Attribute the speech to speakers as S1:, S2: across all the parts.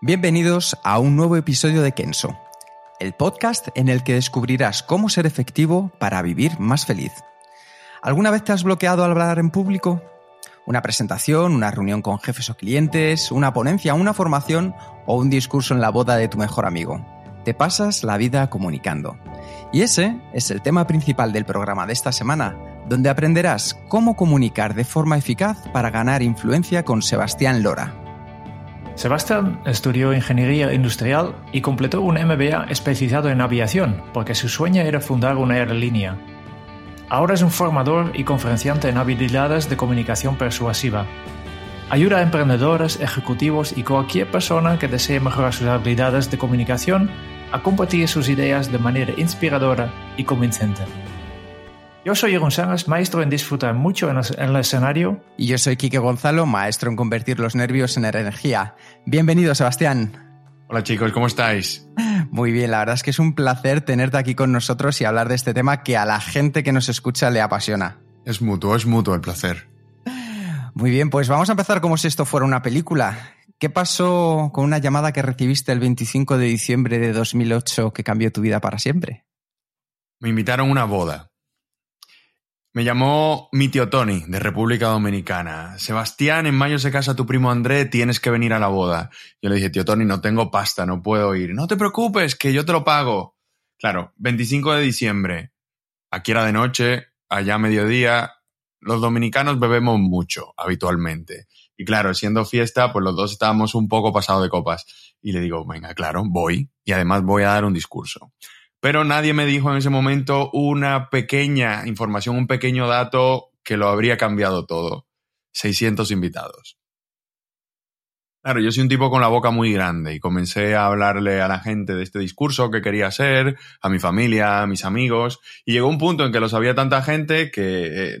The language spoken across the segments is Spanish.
S1: Bienvenidos a un nuevo episodio de Kenso, el podcast en el que descubrirás cómo ser efectivo para vivir más feliz. ¿Alguna vez te has bloqueado al hablar en público? ¿Una presentación, una reunión con jefes o clientes, una ponencia, una formación o un discurso en la boda de tu mejor amigo? Te pasas la vida comunicando. Y ese es el tema principal del programa de esta semana, donde aprenderás cómo comunicar de forma eficaz para ganar influencia con Sebastián Lora.
S2: Sebastián estudió ingeniería industrial y completó un MBA especializado en aviación, porque su sueño era fundar una aerolínea. Ahora es un formador y conferenciante en habilidades de comunicación persuasiva. Ayuda a emprendedores, ejecutivos y cualquier persona que desee mejorar sus habilidades de comunicación a compartir sus ideas de manera inspiradora y convincente. Yo soy Jeroen Sánchez, maestro en disfrutar mucho en el escenario.
S1: Y yo soy Quique Gonzalo, maestro en convertir los nervios en energía. Bienvenido, Sebastián.
S3: Hola chicos, ¿cómo estáis?
S1: Muy bien, la verdad es que es un placer tenerte aquí con nosotros y hablar de este tema que a la gente que nos escucha le apasiona.
S3: Es mutuo, es mutuo el placer.
S1: Muy bien, pues vamos a empezar como si esto fuera una película. ¿Qué pasó con una llamada que recibiste el 25 de diciembre de 2008 que cambió tu vida para siempre?
S3: Me invitaron a una boda. Me llamó mi tío Tony, de República Dominicana. Sebastián, en mayo se casa tu primo André, tienes que venir a la boda. Yo le dije, tío Tony, no tengo pasta, no puedo ir. No te preocupes, que yo te lo pago. Claro, 25 de diciembre. Aquí era de noche, allá mediodía. Los dominicanos bebemos mucho, habitualmente. Y claro, siendo fiesta, pues los dos estábamos un poco pasados de copas. Y le digo, venga, claro, voy. Y además voy a dar un discurso pero nadie me dijo en ese momento una pequeña información, un pequeño dato que lo habría cambiado todo. 600 invitados. Claro, yo soy un tipo con la boca muy grande y comencé a hablarle a la gente de este discurso que quería hacer, a mi familia, a mis amigos, y llegó un punto en que lo sabía tanta gente que eh,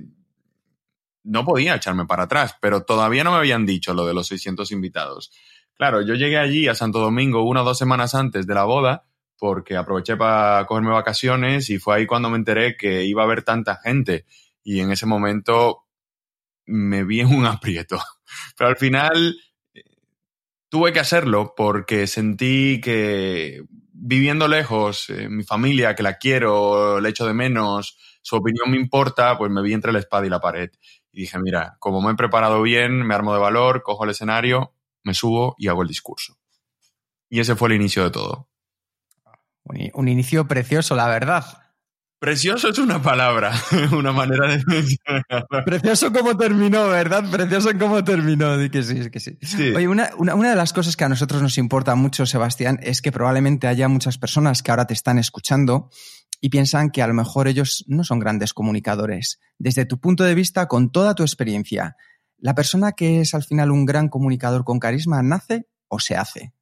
S3: no podía echarme para atrás, pero todavía no me habían dicho lo de los 600 invitados. Claro, yo llegué allí a Santo Domingo una o dos semanas antes de la boda porque aproveché para cogerme vacaciones y fue ahí cuando me enteré que iba a haber tanta gente y en ese momento me vi en un aprieto. Pero al final eh, tuve que hacerlo porque sentí que viviendo lejos, eh, mi familia, que la quiero, le echo de menos, su opinión me importa, pues me vi entre la espada y la pared. Y dije, mira, como me he preparado bien, me armo de valor, cojo el escenario, me subo y hago el discurso. Y ese fue el inicio de todo.
S1: Un inicio precioso, la verdad.
S3: Precioso es una palabra, una manera de mencionarlo.
S1: Precioso como terminó, ¿verdad? Precioso en cómo terminó. Di que sí, que sí.
S3: Sí.
S1: Oye, una, una, una, de las cosas que a nosotros nos importa mucho, Sebastián, es que probablemente haya muchas personas que ahora te están escuchando y piensan que a lo mejor ellos no son grandes comunicadores. Desde tu punto de vista, con toda tu experiencia, ¿la persona que es al final un gran comunicador con carisma nace o se hace?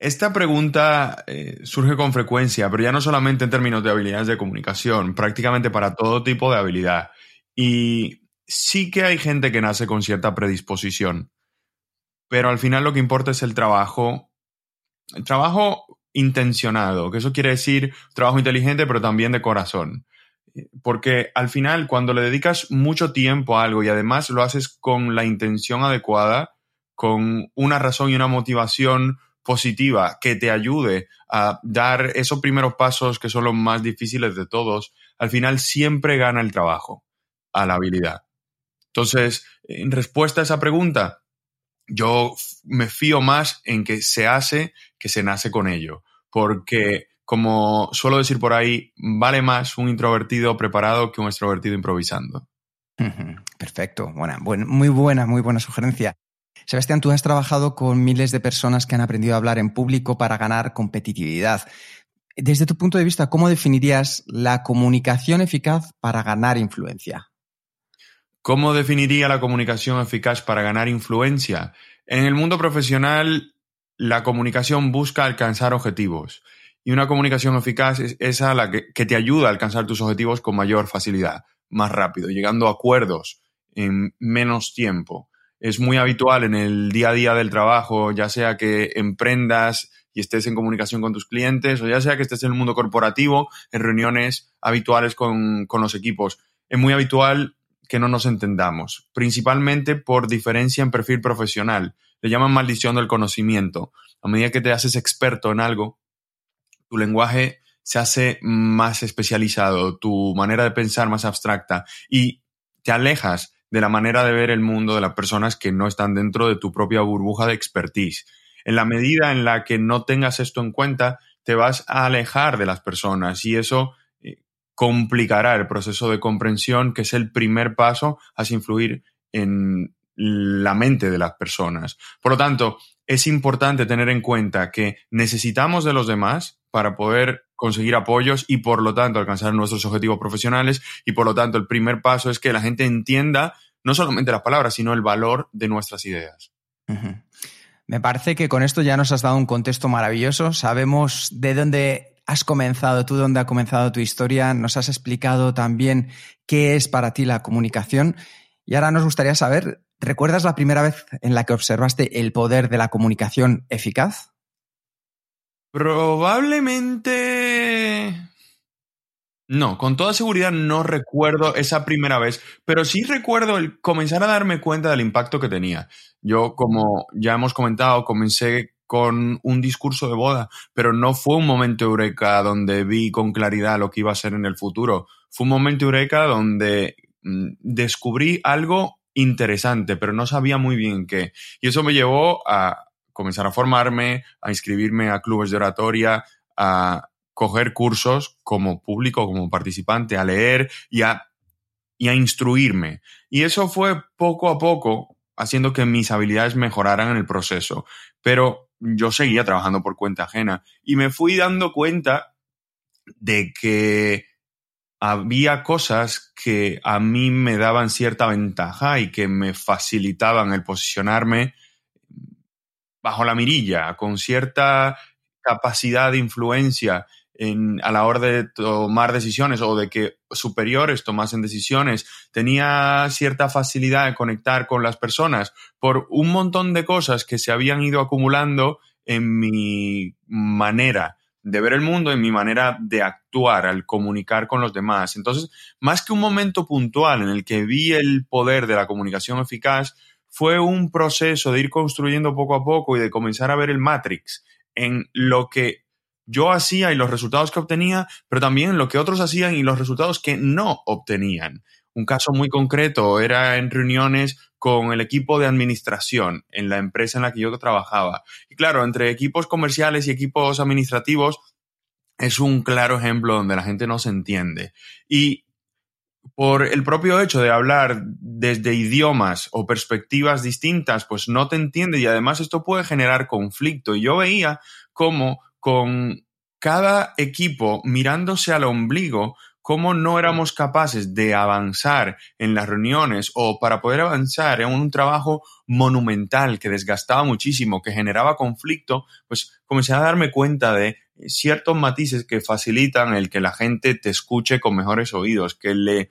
S3: Esta pregunta eh, surge con frecuencia, pero ya no solamente en términos de habilidades de comunicación, prácticamente para todo tipo de habilidad. Y sí que hay gente que nace con cierta predisposición, pero al final lo que importa es el trabajo, el trabajo intencionado, que eso quiere decir trabajo inteligente, pero también de corazón. Porque al final, cuando le dedicas mucho tiempo a algo y además lo haces con la intención adecuada, con una razón y una motivación positiva que te ayude a dar esos primeros pasos que son los más difíciles de todos, al final siempre gana el trabajo a la habilidad. Entonces, en respuesta a esa pregunta, yo me fío más en que se hace que se nace con ello, porque como suelo decir por ahí, vale más un introvertido preparado que un extrovertido improvisando.
S1: Perfecto, buena, buen, muy buena, muy buena sugerencia. Sebastián, tú has trabajado con miles de personas que han aprendido a hablar en público para ganar competitividad. desde tu punto de vista, ¿cómo definirías la comunicación eficaz para ganar influencia?
S3: ¿Cómo definiría la comunicación eficaz para ganar influencia? En el mundo profesional, la comunicación busca alcanzar objetivos y una comunicación eficaz es esa la que, que, te ayuda a alcanzar tus objetivos con mayor facilidad, más rápido, llegando a acuerdos en menos tiempo. Es muy habitual en el día a día del trabajo, ya sea que emprendas y estés en comunicación con tus clientes, o ya sea que estés en el mundo corporativo, en reuniones habituales con, con los equipos. Es muy habitual que no nos entendamos, principalmente por diferencia en perfil profesional. Le llaman maldición del conocimiento. A medida que te haces experto en algo, tu lenguaje se hace más especializado, tu manera de pensar más abstracta y te alejas de la manera de ver el mundo de las personas que no están dentro de tu propia burbuja de expertise. En la medida en la que no tengas esto en cuenta, te vas a alejar de las personas y eso eh, complicará el proceso de comprensión, que es el primer paso hacia influir en la mente de las personas. Por lo tanto, es importante tener en cuenta que necesitamos de los demás para poder conseguir apoyos y por lo tanto alcanzar nuestros objetivos profesionales y por lo tanto el primer paso es que la gente entienda no solamente las palabras, sino el valor de nuestras ideas.
S1: Me parece que con esto ya nos has dado un contexto maravilloso. Sabemos de dónde has comenzado tú, dónde ha comenzado tu historia. Nos has explicado también qué es para ti la comunicación. Y ahora nos gustaría saber, ¿recuerdas la primera vez en la que observaste el poder de la comunicación eficaz?
S3: Probablemente... No, con toda seguridad no recuerdo esa primera vez, pero sí recuerdo el comenzar a darme cuenta del impacto que tenía. Yo, como ya hemos comentado, comencé con un discurso de boda, pero no fue un momento eureka donde vi con claridad lo que iba a ser en el futuro. Fue un momento eureka donde mm, descubrí algo interesante, pero no sabía muy bien qué. Y eso me llevó a comenzar a formarme, a inscribirme a clubes de oratoria, a coger cursos como público, como participante, a leer y a, y a instruirme. Y eso fue poco a poco haciendo que mis habilidades mejoraran en el proceso. Pero yo seguía trabajando por cuenta ajena y me fui dando cuenta de que había cosas que a mí me daban cierta ventaja y que me facilitaban el posicionarme bajo la mirilla, con cierta capacidad de influencia en, a la hora de tomar decisiones o de que superiores tomasen decisiones, tenía cierta facilidad de conectar con las personas por un montón de cosas que se habían ido acumulando en mi manera de ver el mundo, en mi manera de actuar, al comunicar con los demás. Entonces, más que un momento puntual en el que vi el poder de la comunicación eficaz, fue un proceso de ir construyendo poco a poco y de comenzar a ver el Matrix en lo que yo hacía y los resultados que obtenía, pero también lo que otros hacían y los resultados que no obtenían. Un caso muy concreto era en reuniones con el equipo de administración en la empresa en la que yo trabajaba. Y claro, entre equipos comerciales y equipos administrativos es un claro ejemplo donde la gente no se entiende. Y por el propio hecho de hablar desde idiomas o perspectivas distintas, pues no te entiende y además esto puede generar conflicto. Y yo veía cómo con cada equipo mirándose al ombligo, cómo no éramos capaces de avanzar en las reuniones o para poder avanzar en un trabajo monumental que desgastaba muchísimo, que generaba conflicto, pues comencé a darme cuenta de ciertos matices que facilitan el que la gente te escuche con mejores oídos, que le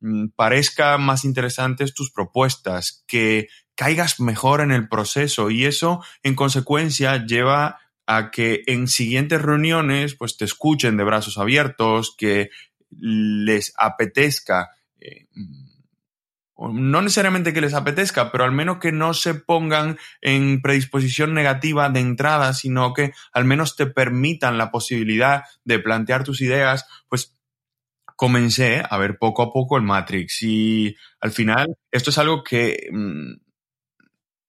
S3: mm, parezca más interesantes tus propuestas, que caigas mejor en el proceso y eso en consecuencia lleva a que en siguientes reuniones pues te escuchen de brazos abiertos, que les apetezca, eh, no necesariamente que les apetezca, pero al menos que no se pongan en predisposición negativa de entrada, sino que al menos te permitan la posibilidad de plantear tus ideas, pues comencé a ver poco a poco el Matrix. Y al final esto es algo que mmm,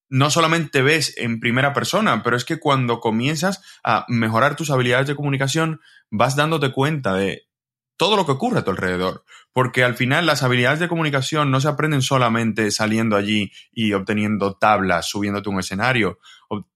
S3: no solamente ves en primera persona, pero es que cuando comienzas a mejorar tus habilidades de comunicación, vas dándote cuenta de todo lo que ocurre a tu alrededor. Porque al final las habilidades de comunicación no se aprenden solamente saliendo allí y obteniendo tablas, subiéndote un escenario.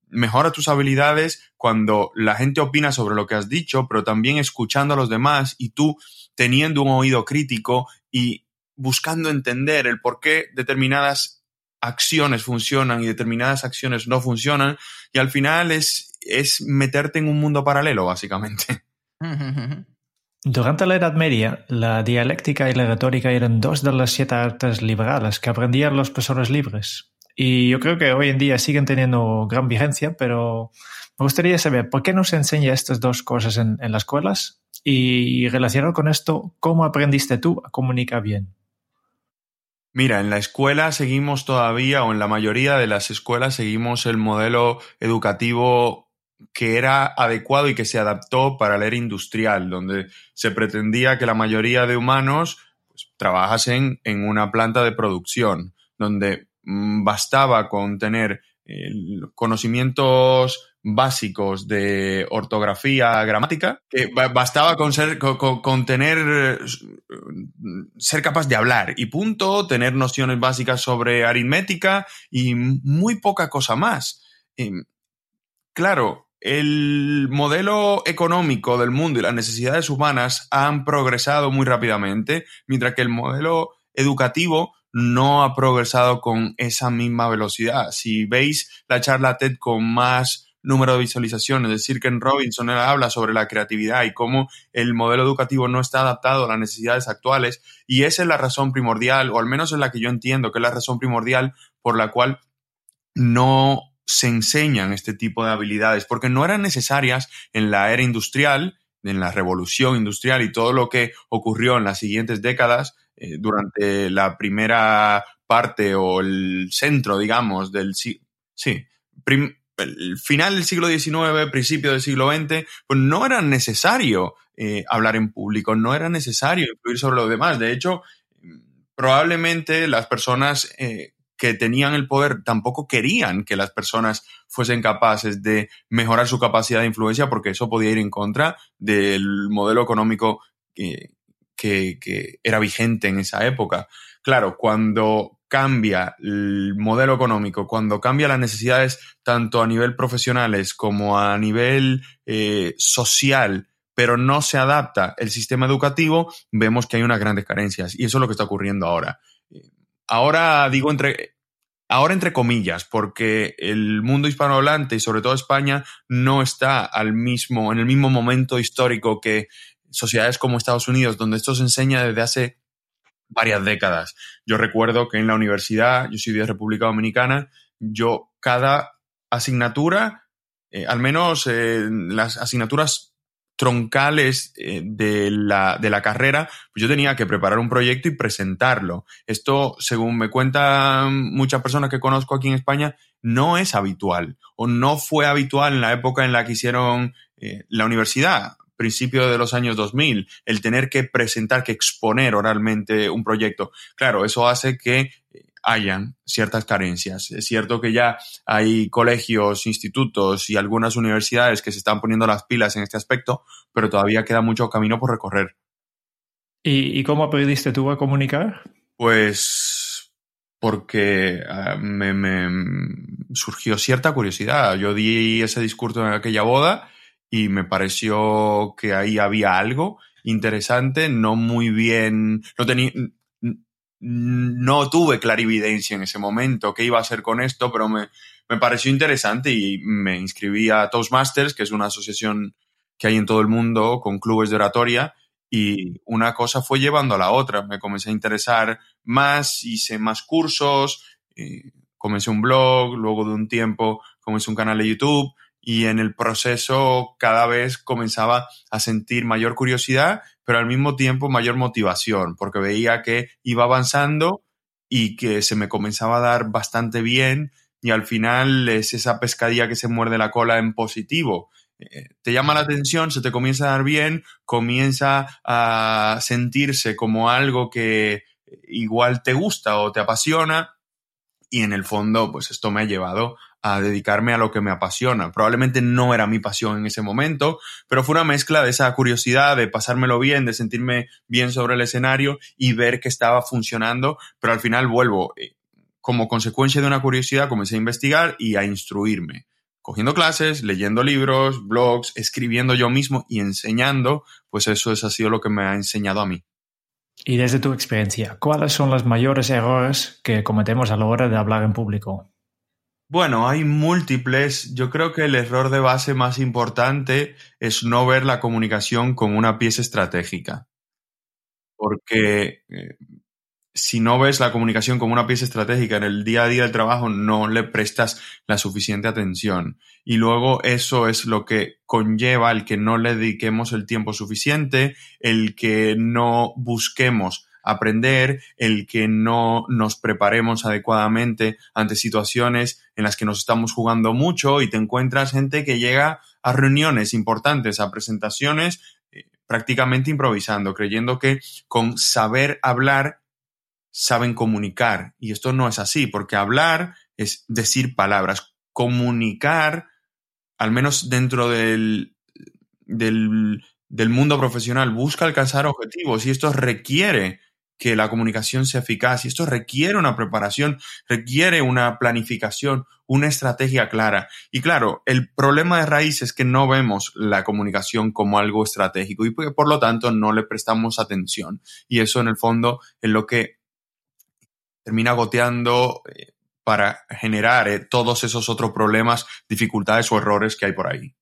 S3: mejora tus habilidades cuando la gente opina sobre lo que has dicho, pero también escuchando a los demás y tú teniendo un oído crítico y buscando entender el por qué determinadas acciones funcionan y determinadas acciones no funcionan y al final es, es meterte en un mundo paralelo, básicamente.
S2: Durante la Edad Media, la dialéctica y la retórica eran dos de las siete artes liberales que aprendían los personas libres. Y yo creo que hoy en día siguen teniendo gran vigencia, pero me gustaría saber por qué no se enseña estas dos cosas en, en las escuelas y relacionado con esto, ¿cómo aprendiste tú a comunicar bien?
S3: Mira, en la escuela seguimos todavía, o en la mayoría de las escuelas seguimos el modelo educativo que era adecuado y que se adaptó para la era industrial, donde se pretendía que la mayoría de humanos pues, trabajasen en una planta de producción, donde mm, bastaba con tener conocimientos básicos de ortografía, gramática, que bastaba con ser, con, tener, ser capaz de hablar y punto, tener nociones básicas sobre aritmética y muy poca cosa más. Claro, el modelo económico del mundo y las necesidades humanas han progresado muy rápidamente, mientras que el modelo educativo no ha progresado con esa misma velocidad. Si veis la charla TED con más número de visualizaciones, es decir, que en Robinson él habla sobre la creatividad y cómo el modelo educativo no está adaptado a las necesidades actuales, y esa es la razón primordial, o al menos es la que yo entiendo que es la razón primordial por la cual no se enseñan este tipo de habilidades porque no eran necesarias en la era industrial, en la revolución industrial y todo lo que ocurrió en las siguientes décadas eh, durante la primera parte o el centro, digamos, del sí, el final del siglo XIX, principio del siglo XX, pues no era necesario eh, hablar en público, no era necesario influir sobre los demás. De hecho, probablemente las personas eh, que tenían el poder tampoco querían que las personas fuesen capaces de mejorar su capacidad de influencia porque eso podía ir en contra del modelo económico que, que, era vigente en esa época. Claro, cuando cambia el modelo económico, cuando cambia las necesidades tanto a nivel profesionales como a nivel eh, social, pero no se adapta el sistema educativo, vemos que hay unas grandes carencias y eso es lo que está ocurriendo ahora. Ahora digo entre, ahora entre comillas, porque el mundo hispanohablante y sobre todo España no está al mismo, en el mismo momento histórico que sociedades como Estados Unidos, donde esto se enseña desde hace varias décadas. Yo recuerdo que en la universidad, yo soy de República Dominicana, yo cada asignatura, eh, al menos eh, las asignaturas troncales eh, de, la, de la carrera, pues yo tenía que preparar un proyecto y presentarlo. Esto, según me cuentan muchas personas que conozco aquí en España, no es habitual o no fue habitual en la época en la que hicieron eh, la universidad, principio de los años 2000, el tener que presentar, que exponer oralmente un proyecto. Claro, eso hace que hayan ciertas carencias. Es cierto que ya hay colegios, institutos y algunas universidades que se están poniendo las pilas en este aspecto, pero todavía queda mucho camino por recorrer.
S2: ¿Y, cómo aprendiste tú a comunicar?
S3: Pues porque ah, me, me, surgió cierta curiosidad. Yo di ese discurso en aquella boda y me pareció que ahí había algo interesante, no muy bien, no tenía, no tuve clarividencia en ese momento qué iba a hacer con esto, pero me, me, pareció interesante y me inscribí a Toastmasters, que es una asociación que hay en todo el mundo con clubes de oratoria, y una cosa fue llevando a la otra. Me comencé a interesar más, hice más cursos, eh, comencé un blog, luego de un tiempo comencé un canal de YouTube y en el proceso cada vez comenzaba a sentir mayor curiosidad pero al mismo tiempo mayor motivación, porque veía que iba avanzando y que se me comenzaba a dar bastante bien y al final es esa pescadilla que se muerde la cola en positivo. Eh, te llama la atención, se te comienza a dar bien, comienza a sentirse como algo que igual te gusta o te apasiona y en el fondo pues esto me ha llevado a dedicarme a lo que me apasiona. Probablemente no era mi pasión en ese momento, pero fue una mezcla de esa curiosidad, de pasármelo bien, de sentirme bien sobre el escenario y ver que estaba funcionando, pero al final vuelvo, eh, como consecuencia de una curiosidad comencé a investigar y a instruirme cogiendo clases, leyendo libros, blogs, escribiendo yo mismo y enseñando, pues eso es, ha sido lo que me ha enseñado a mí.
S2: Y desde tu experiencia, ¿cuáles son los mayores errores que cometemos a la hora de hablar en público?
S3: Bueno, hay múltiples. Yo creo que el error de base más importante es no ver la comunicación como una pieza estratégica. Porque eh, si no ves la comunicación como una pieza estratégica en el día a día del trabajo, no le prestas la suficiente atención. Y luego eso es lo que conlleva el que no le dediquemos el tiempo suficiente, el que no busquemos aprender, el que no nos preparemos adecuadamente ante situaciones en las que nos estamos jugando mucho y te encuentras gente que llega a reuniones importantes, a presentaciones, eh, prácticamente improvisando, creyendo que con saber hablar saben comunicar. Y esto no es así, porque hablar es decir palabras. Comunicar, al menos dentro del, del, del mundo profesional, busca alcanzar objetivos y esto requiere que la comunicación sea eficaz y esto requiere una preparación, requiere una planificación, una estrategia clara. Y claro, el problema de raíz es que no vemos la comunicación como algo estratégico y por lo tanto no le prestamos atención. Y eso en el fondo es lo que termina goteando eh, para generar eh, todos esos otros problemas, dificultades o errores que hay por ahí.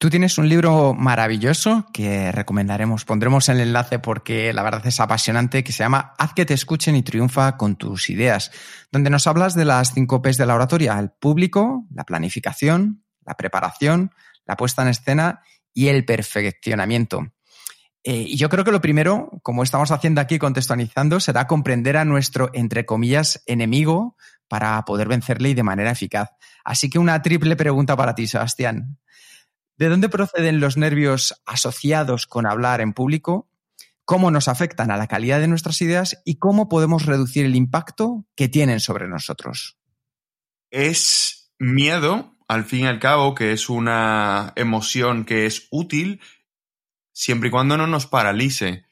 S1: Tú tienes un libro maravilloso que recomendaremos, pondremos el enlace porque la verdad es apasionante, que se llama Haz que te escuchen y triunfa con tus ideas, donde nos hablas de las cinco P's de la oratoria, el público, la planificación, la preparación, la puesta en escena y el perfeccionamiento. Eh, y yo creo que lo primero, como estamos haciendo aquí contextualizando, será comprender a nuestro, entre comillas, enemigo para poder vencerle y de manera eficaz. Así que una triple pregunta para ti, Sebastián. ¿De dónde proceden los nervios asociados con hablar en público? ¿Cómo nos afectan a la calidad de nuestras ideas? ¿Y cómo podemos reducir el impacto que tienen sobre nosotros?
S3: Es miedo, al fin y al cabo, que es una emoción que es útil siempre y cuando no nos paralice.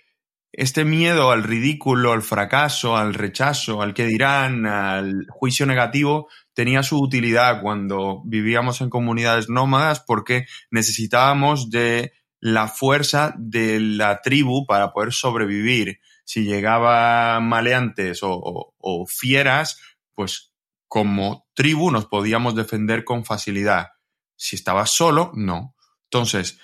S3: Este miedo al ridículo, al fracaso, al rechazo, al que dirán, al juicio negativo, tenía su utilidad cuando vivíamos en comunidades nómadas porque necesitábamos de la fuerza de la tribu para poder sobrevivir. Si llegaban maleantes o, o fieras, pues como tribu nos podíamos defender con facilidad. Si estabas solo, no. Entonces,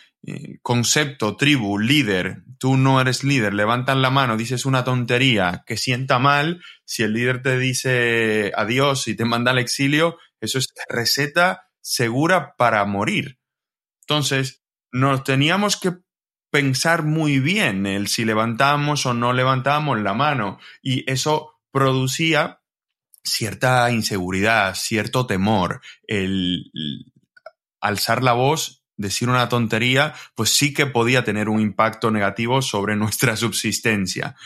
S3: concepto, tribu, líder, tú no eres líder, levantan la mano, dices una tontería que sienta mal, si el líder te dice adiós y te manda al exilio, eso es receta segura para morir. Entonces, nos teníamos que pensar muy bien el si levantamos o no levantamos la mano. Y eso producía cierta inseguridad, cierto temor, el alzar la voz decir una tontería, pues sí que podía tener un impacto negativo sobre nuestra subsistencia.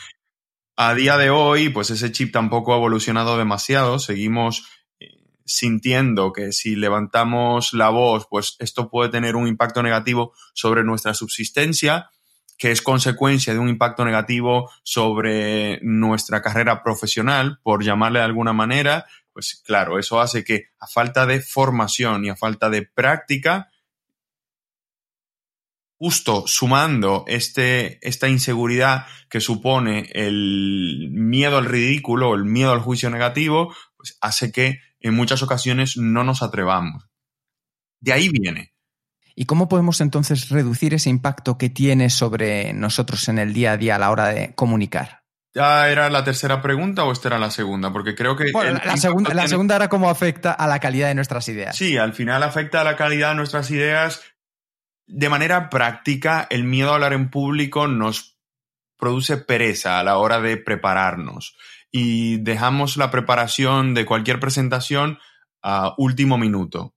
S3: A día de hoy, pues ese chip tampoco ha evolucionado demasiado, seguimos eh, sintiendo que si levantamos la voz, pues esto puede tener un impacto negativo sobre nuestra subsistencia, que es consecuencia de un impacto negativo sobre nuestra carrera profesional, por llamarle de alguna manera, pues claro, eso hace que a falta de formación y a falta de práctica, justo sumando este, esta inseguridad que supone el miedo al ridículo, el miedo al juicio negativo, pues hace que en muchas ocasiones no nos atrevamos. De ahí viene.
S1: ¿Y cómo podemos entonces reducir ese impacto que tiene sobre nosotros en el día a día a la hora de comunicar?
S3: ¿Ya era la tercera pregunta o esta era la segunda? Porque creo que...
S1: la, segunda, la segunda era cómo afecta a la calidad de nuestras ideas.
S3: Sí, al final afecta a la calidad de nuestras ideas de manera práctica, el miedo a hablar en público nos produce pereza a la hora de prepararnos y dejamos la preparación de cualquier presentación a último minuto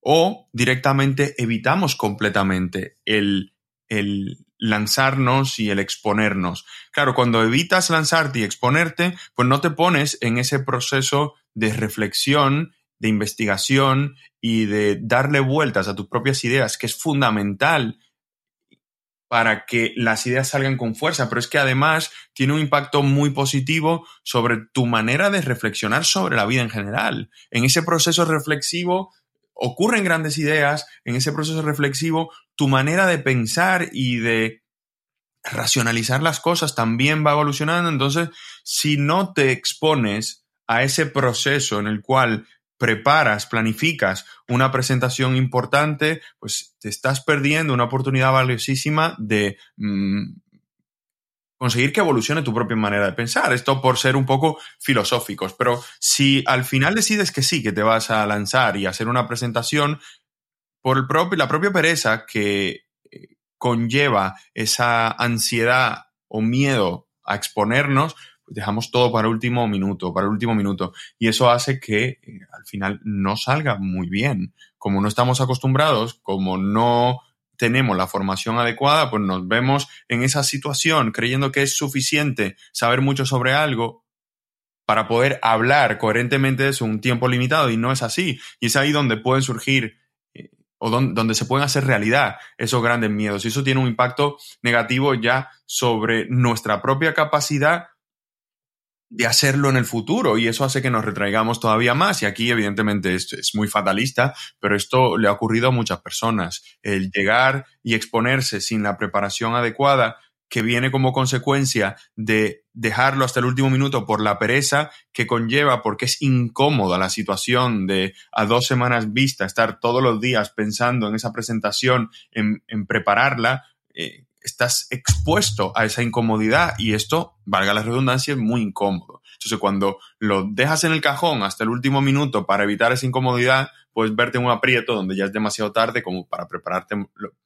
S3: o directamente evitamos completamente el, el lanzarnos y el exponernos. Claro, cuando evitas lanzarte y exponerte, pues no te pones en ese proceso de reflexión de investigación y de darle vueltas a tus propias ideas, que es fundamental para que las ideas salgan con fuerza, pero es que además tiene un impacto muy positivo sobre tu manera de reflexionar sobre la vida en general. En ese proceso reflexivo ocurren grandes ideas en ese proceso reflexivo, tu manera de pensar y de racionalizar las cosas también va evolucionando. Entonces, si no te expones a ese proceso en el cual preparas, planificas una presentación importante, pues te estás perdiendo una oportunidad valiosísima de mm, conseguir que evolucione tu propia manera de pensar. Esto por ser un poco filosóficos, pero si al final decides que sí, que te vas a lanzar y hacer una presentación, por la propia pereza que eh, conlleva esa ansiedad o miedo a exponernos, dejamos todo para último minuto, para último minuto. Y eso hace que eh, al final no salga muy bien. Como no estamos acostumbrados, como no tenemos la formación adecuada, pues nos vemos en esa situación creyendo que es suficiente saber mucho sobre algo para poder hablar coherentemente de eso un tiempo limitado y no es así. Y es ahí donde pueden surgir eh, o donde, se pueden hacer realidad esos grandes miedos. Y eso tiene un impacto negativo ya sobre nuestra propia capacidad de hacerlo en el futuro y eso hace que nos retraigamos todavía más y aquí evidentemente es, es, muy fatalista, pero esto le ha ocurrido a muchas personas. El llegar y exponerse sin la preparación adecuada que viene como consecuencia de dejarlo hasta el último minuto por la pereza que conlleva porque es incómoda la situación de a dos semanas vista estar todos los días pensando en esa presentación, en, en prepararla, eh, estás expuesto a esa incomodidad y esto, valga la redundancia, es muy incómodo. Entonces, cuando lo dejas en el cajón hasta el último minuto para evitar esa incomodidad, puedes verte en un aprieto donde ya es demasiado tarde como para prepararte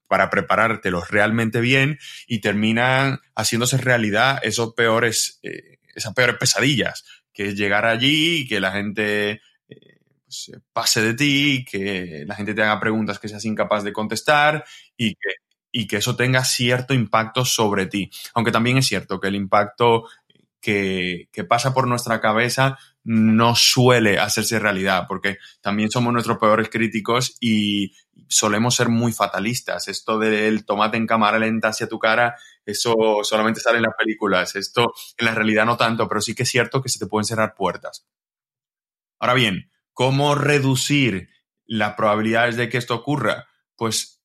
S3: para preparártelo realmente bien y terminan haciéndose realidad esos peores, eh, esas peores pesadillas, que es llegar allí que la gente eh, pues, pase de ti, que la gente te haga preguntas que seas incapaz de contestar y que y que eso tenga cierto impacto sobre ti. Aunque también es cierto que el impacto que, pasa por nuestra cabeza no suele hacerse realidad, porque también somos nuestros peores críticos y solemos ser muy fatalistas. Esto del tomate en cámara lenta hacia tu cara, eso solamente sale en las películas. Esto en la realidad no tanto, pero sí que es cierto que se te pueden cerrar puertas. Ahora bien, ¿cómo reducir las probabilidades de que esto ocurra? Pues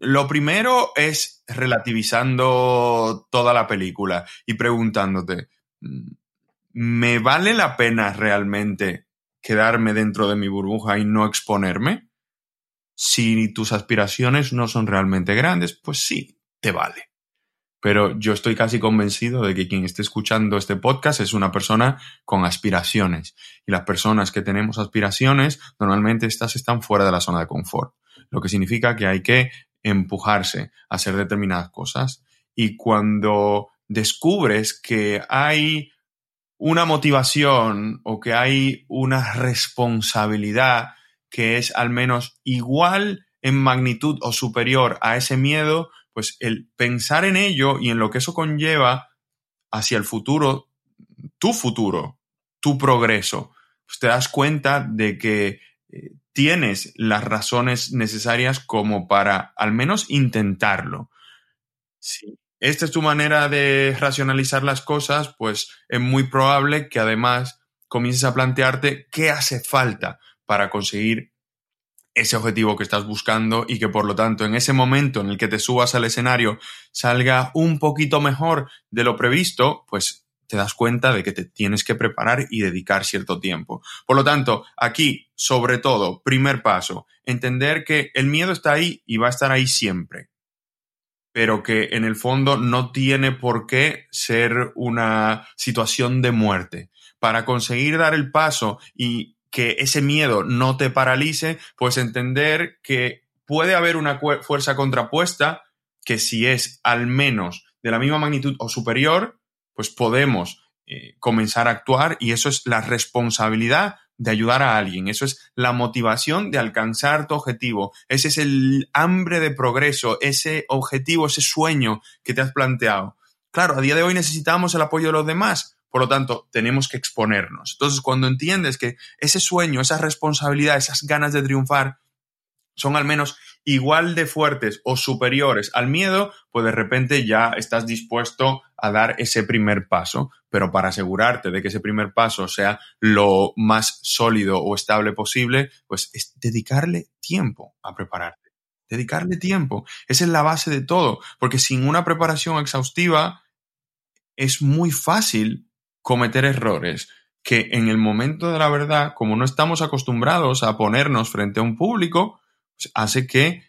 S3: lo primero es relativizando toda la película y preguntándote, ¿me vale la pena realmente quedarme dentro de mi burbuja y no exponerme? Si tus aspiraciones no son realmente grandes, pues sí, te vale. Pero yo estoy casi convencido de que quien esté escuchando este podcast es una persona con aspiraciones. Y las personas que tenemos aspiraciones, normalmente estas están fuera de la zona de confort. Lo que significa que hay que empujarse a hacer determinadas cosas. Y cuando descubres que hay una motivación o que hay una responsabilidad que es al menos igual en magnitud o superior a ese miedo, pues el pensar en ello y en lo que eso conlleva hacia el futuro, tu futuro, tu progreso, pues te das cuenta de que eh, tienes las razones necesarias como para al menos intentarlo. Si esta es tu manera de racionalizar las cosas, pues es muy probable que además comiences a plantearte qué hace falta para conseguir ese objetivo que estás buscando y que por lo tanto en ese momento en el que te subas al escenario salga un poquito mejor de lo previsto, pues te das cuenta de que te tienes que preparar y dedicar cierto tiempo. Por lo tanto, aquí, sobre todo, primer paso, entender que el miedo está ahí y va a estar ahí siempre, pero que en el fondo no tiene por qué ser una situación de muerte. Para conseguir dar el paso y que ese miedo no te paralice, pues entender que puede haber una fuerza contrapuesta que si es al menos de la misma magnitud o superior, pues podemos eh, comenzar a actuar y eso es la responsabilidad de ayudar a alguien, eso es la motivación de alcanzar tu objetivo, ese es el hambre de progreso, ese objetivo, ese sueño que te has planteado. Claro, a día de hoy necesitamos el apoyo de los demás, por lo tanto, tenemos que exponernos. Entonces, cuando entiendes que ese sueño, esa responsabilidad, esas ganas de triunfar son al menos igual de fuertes o superiores al miedo, pues de repente ya estás dispuesto a dar ese primer paso, pero para asegurarte de que ese primer paso sea lo más sólido o estable posible, pues es dedicarle tiempo a prepararte. Dedicarle tiempo. Esa es la base de todo, porque sin una preparación exhaustiva es muy fácil cometer errores que en el momento de la verdad, como no estamos acostumbrados a ponernos frente a un público, pues hace que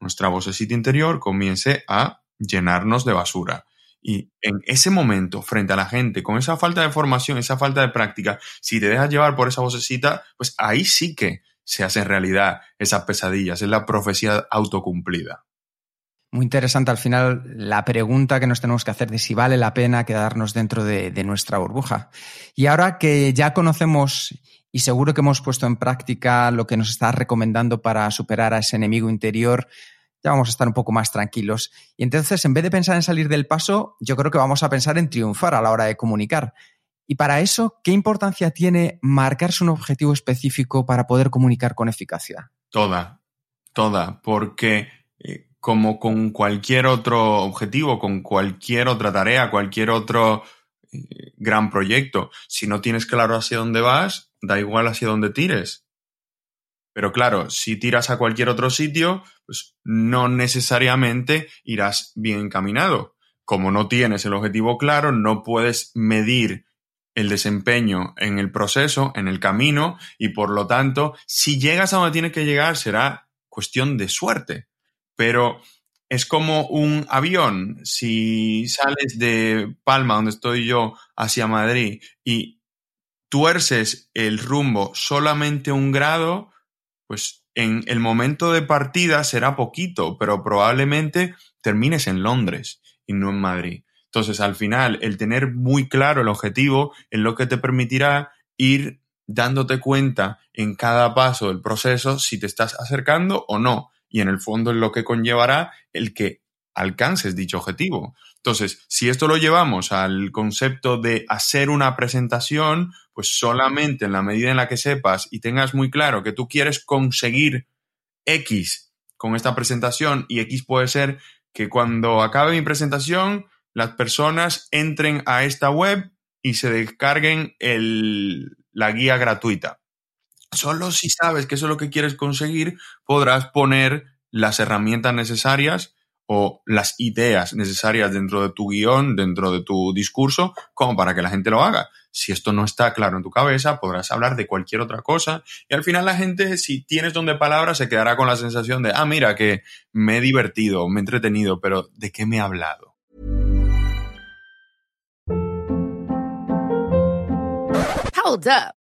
S3: nuestra vocecita interior comience a llenarnos de basura. Y en ese momento, frente a la gente, con esa falta de formación, esa falta de práctica, si te dejas llevar por esa vocecita, pues ahí sí que se hacen realidad esas pesadillas, es la profecía autocumplida.
S1: Muy interesante al final la pregunta que nos tenemos que hacer de si vale la pena quedarnos dentro de, de, nuestra burbuja. Y ahora que ya conocemos y seguro que hemos puesto en práctica lo que nos está recomendando para superar a ese enemigo interior, ya vamos a estar un poco más tranquilos. Y entonces, en vez de pensar en salir del paso, yo creo que vamos a pensar en triunfar a la hora de comunicar. Y para eso, ¿qué importancia tiene marcarse un objetivo específico para poder comunicar con eficacia?
S3: Toda, toda, porque eh, como con cualquier otro objetivo, con cualquier otra tarea, cualquier otro eh, gran proyecto, si no tienes claro hacia dónde vas, da igual hacia dónde tires. Pero claro, si tiras a cualquier otro sitio, pues no necesariamente irás bien encaminado. Como no tienes el objetivo claro, no puedes medir el desempeño en el proceso, en el camino, y por lo tanto, si llegas a donde tienes que llegar, será cuestión de suerte. Pero es como un avión. Si sales de Palma, donde estoy yo, hacia Madrid, y tuerces el rumbo solamente un grado, pues en el momento de partida será poquito, pero probablemente termines en Londres y no en Madrid. Entonces, al final, el tener muy claro el objetivo es lo que te permitirá ir dándote cuenta en cada paso del proceso si te estás acercando o no. Y en el fondo es lo que conllevará el que alcances dicho objetivo. Entonces, si esto lo llevamos al concepto de hacer una presentación, pues solamente en la medida en la que sepas y tengas muy claro que tú quieres conseguir X con esta presentación y X puede ser que cuando acabe mi presentación las personas entren a esta web y se descarguen el, la guía gratuita. Solo si sabes que eso es lo que quieres conseguir, podrás poner las herramientas necesarias o las ideas necesarias dentro de tu guion, dentro de tu discurso, como para que la gente lo haga. Si esto no está claro en tu cabeza, podrás hablar de cualquier otra cosa y al final la gente, si tienes don de palabras, se quedará con la sensación de, ah, mira, que me he divertido, me he entretenido, pero ¿de qué me he hablado?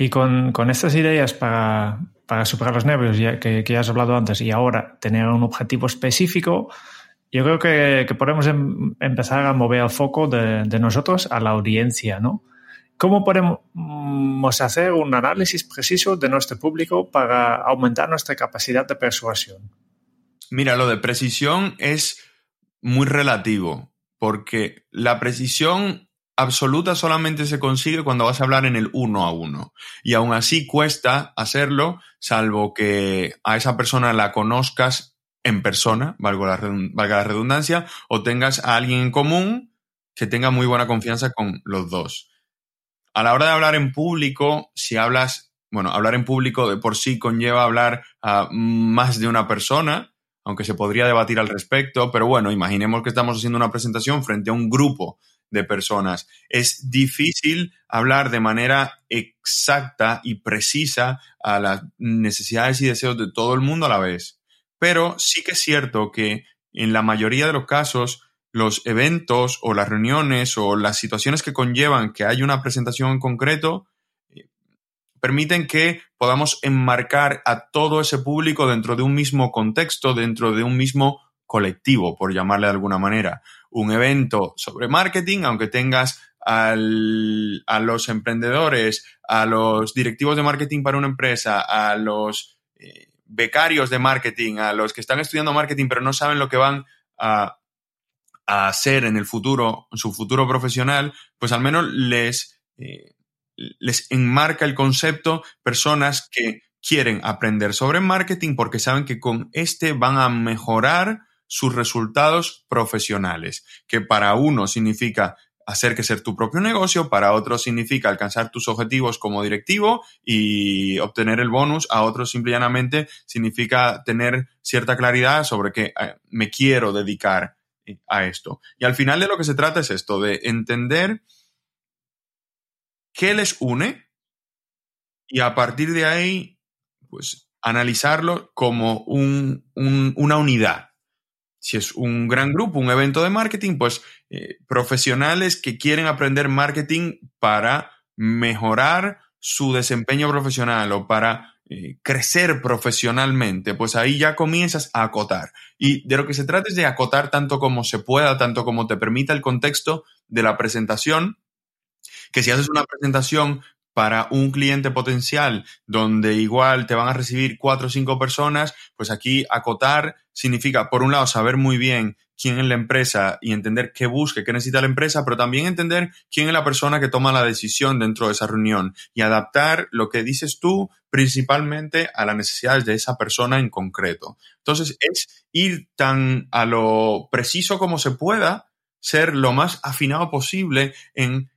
S2: Y con, con estas ideas para, para, superar los nervios que, que, has hablado antes y ahora tener un objetivo específico, yo creo que, que podemos em, empezar a mover el foco de, de, nosotros a la audiencia, ¿no? ¿Cómo podemos hacer un análisis preciso de nuestro público para aumentar nuestra capacidad de persuasión?
S3: Mira, lo de precisión es muy relativo, porque la precisión absoluta solamente se consigue cuando vas a hablar en el uno a uno. Y aún así cuesta hacerlo, salvo que a esa persona la conozcas en persona, valga la redundancia, o tengas a alguien en común que tenga muy buena confianza con los dos. A la hora de hablar en público, si hablas, bueno, hablar en público de por sí conlleva hablar a más de una persona, aunque se podría debatir al respecto, pero bueno, imaginemos que estamos haciendo una presentación frente a un grupo de personas. Es difícil hablar de manera exacta y precisa a las necesidades y deseos de todo el mundo a la vez. Pero sí que es cierto que en la mayoría de los casos, los eventos o las reuniones o las situaciones que conllevan que haya una presentación en concreto eh, permiten que podamos enmarcar a todo ese público dentro de un mismo contexto, dentro de un mismo colectivo, por llamarle de alguna manera. Un evento sobre marketing, aunque tengas a los emprendedores, a los directivos de marketing para una empresa, a los eh, becarios de marketing, a los que están estudiando marketing pero no saben lo que van a, hacer en el futuro, en su futuro profesional, pues al menos les, eh, les enmarca el concepto personas que quieren aprender sobre marketing porque saben que con este van a mejorar sus resultados profesionales, que para uno significa hacer que ser tu propio negocio, para otros significa alcanzar tus objetivos como directivo y obtener el bonus, a otros simple y llanamente significa tener cierta claridad sobre que eh, me quiero dedicar eh, a esto. Y al final de lo que se trata es esto, de entender qué les une y a partir de ahí, pues analizarlo como una unidad si es un gran grupo, un evento de marketing, pues eh, profesionales que quieren aprender marketing para mejorar su desempeño profesional o para eh, crecer profesionalmente, pues ahí ya comienzas a acotar. Y de lo que se trata es de acotar tanto como se pueda, tanto como te permita el contexto de la presentación, que si haces una presentación para un cliente potencial donde igual te van a recibir cuatro o cinco personas, pues aquí acotar significa, por un lado, saber muy bien quién es la empresa y entender qué busca, qué necesita la empresa, pero también entender quién es la persona que toma la decisión dentro de esa reunión y adaptar lo que dices tú principalmente a las necesidades de esa persona en concreto. Entonces, es ir tan a lo preciso como se pueda, ser lo más afinado posible en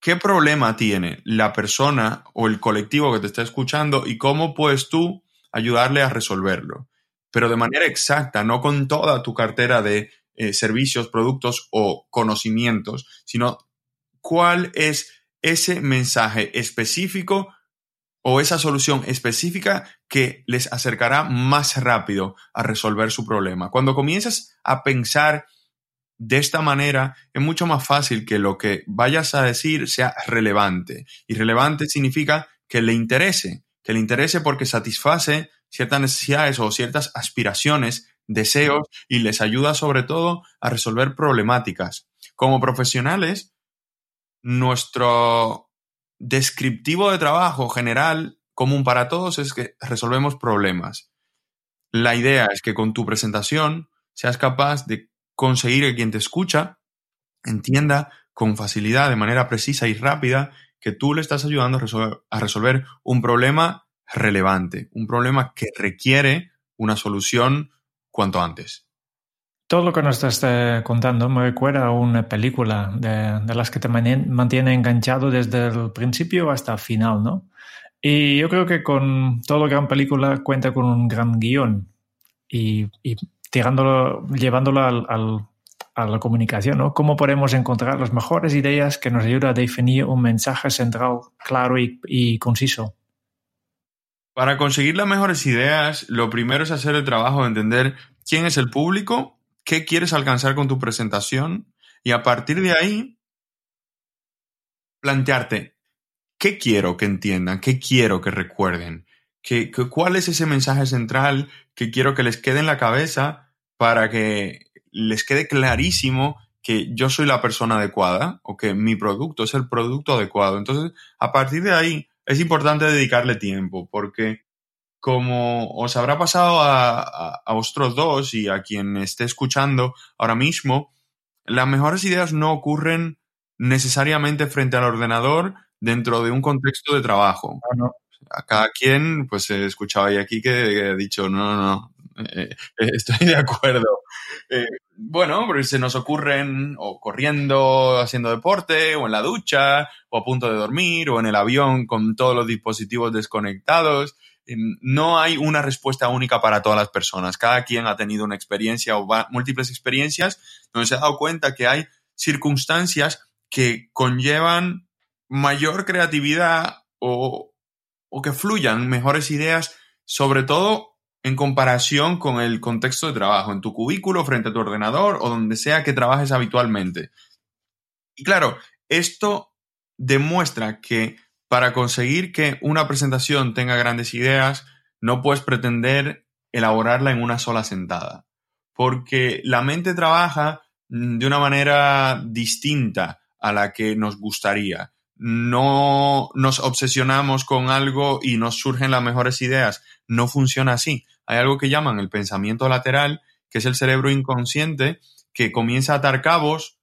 S3: qué problema tiene la persona o el colectivo que te está escuchando y cómo puedes tú ayudarle a resolverlo. Pero de manera exacta, no con toda tu cartera de eh, servicios, productos o conocimientos, sino cuál es ese mensaje específico o esa solución específica que les acercará más rápido a resolver su problema. Cuando comienzas a pensar de esta manera es mucho más fácil que lo que vayas a decir sea relevante. Y relevante significa que le interese, que le interese porque satisface ciertas necesidades o ciertas aspiraciones, deseos y les ayuda sobre todo a resolver problemáticas. Como profesionales, nuestro descriptivo de trabajo general común para todos es que resolvemos problemas. La idea es que con tu presentación seas capaz de conseguir que quien te escucha entienda con facilidad, de manera precisa y rápida, que tú le estás ayudando a resolver, un problema relevante, un problema que requiere una solución cuanto antes.
S2: Todo lo que nos estás eh, contando me recuerda a una película de, las que te mantiene enganchado desde el principio hasta el final, ¿no? Y yo creo que con toda gran película cuenta con un gran guion y, y tirándolo, llevándolo al, a la comunicación, ¿no? ¿Cómo podemos encontrar las mejores ideas que nos ayuden a definir un mensaje central claro y, conciso?
S3: Para conseguir las mejores ideas, lo primero es hacer el trabajo de entender quién es el público, qué quieres alcanzar con tu presentación y a partir de ahí plantearte qué quiero que entiendan, qué quiero que recuerden, ¿Qué, cuál es ese mensaje central que quiero que les quede en la cabeza para que les quede clarísimo que yo soy la persona adecuada o que mi producto es el producto adecuado. Entonces, a partir de ahí, es importante dedicarle tiempo porque como os habrá pasado a, a, vosotros dos y a quien esté escuchando ahora mismo, las mejores ideas no ocurren necesariamente frente al ordenador dentro de un contexto de trabajo. A cada quien, pues he escuchado ahí aquí que, he dicho, no, no, no, eh, eh, estoy de acuerdo. Eh, bueno, porque se nos ocurren o corriendo, haciendo deporte, o en la ducha, o a punto de dormir, o en el avión con todos los dispositivos desconectados. No hay una respuesta única para todas las personas. Cada quien ha tenido una experiencia o múltiples experiencias donde se ha dado cuenta que hay circunstancias que conllevan mayor creatividad o, o que fluyan mejores ideas, sobre todo en comparación con el contexto de trabajo, en tu cubículo, frente a tu ordenador o donde sea que trabajes habitualmente. Y claro, esto demuestra que para conseguir que una presentación tenga grandes ideas, no puedes pretender elaborarla en una sola sentada, porque la mente trabaja de una manera distinta a la que nos gustaría. No nos obsesionamos con algo y nos surgen las mejores ideas. No funciona así. Hay algo que llaman el pensamiento lateral, que es el cerebro inconsciente que comienza a atar cabos,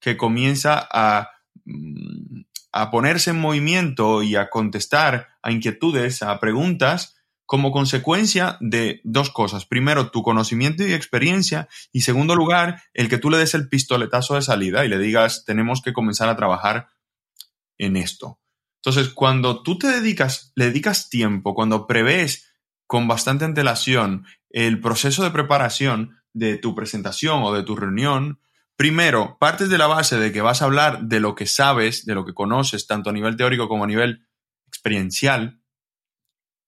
S3: que comienza a mm, a ponerse en movimiento y a contestar a inquietudes, a preguntas, como consecuencia de dos cosas. Primero, tu conocimiento y experiencia. Y segundo lugar, el que tú le des el pistoletazo de salida y le digas, tenemos que comenzar a trabajar en esto. Entonces, cuando tú te dedicas, le dedicas tiempo, cuando prevés con bastante antelación el proceso de preparación de tu presentación o de tu reunión, Primero, partes de la base de que vas a hablar de lo que sabes, de lo que conoces, tanto a nivel teórico como a nivel experiencial,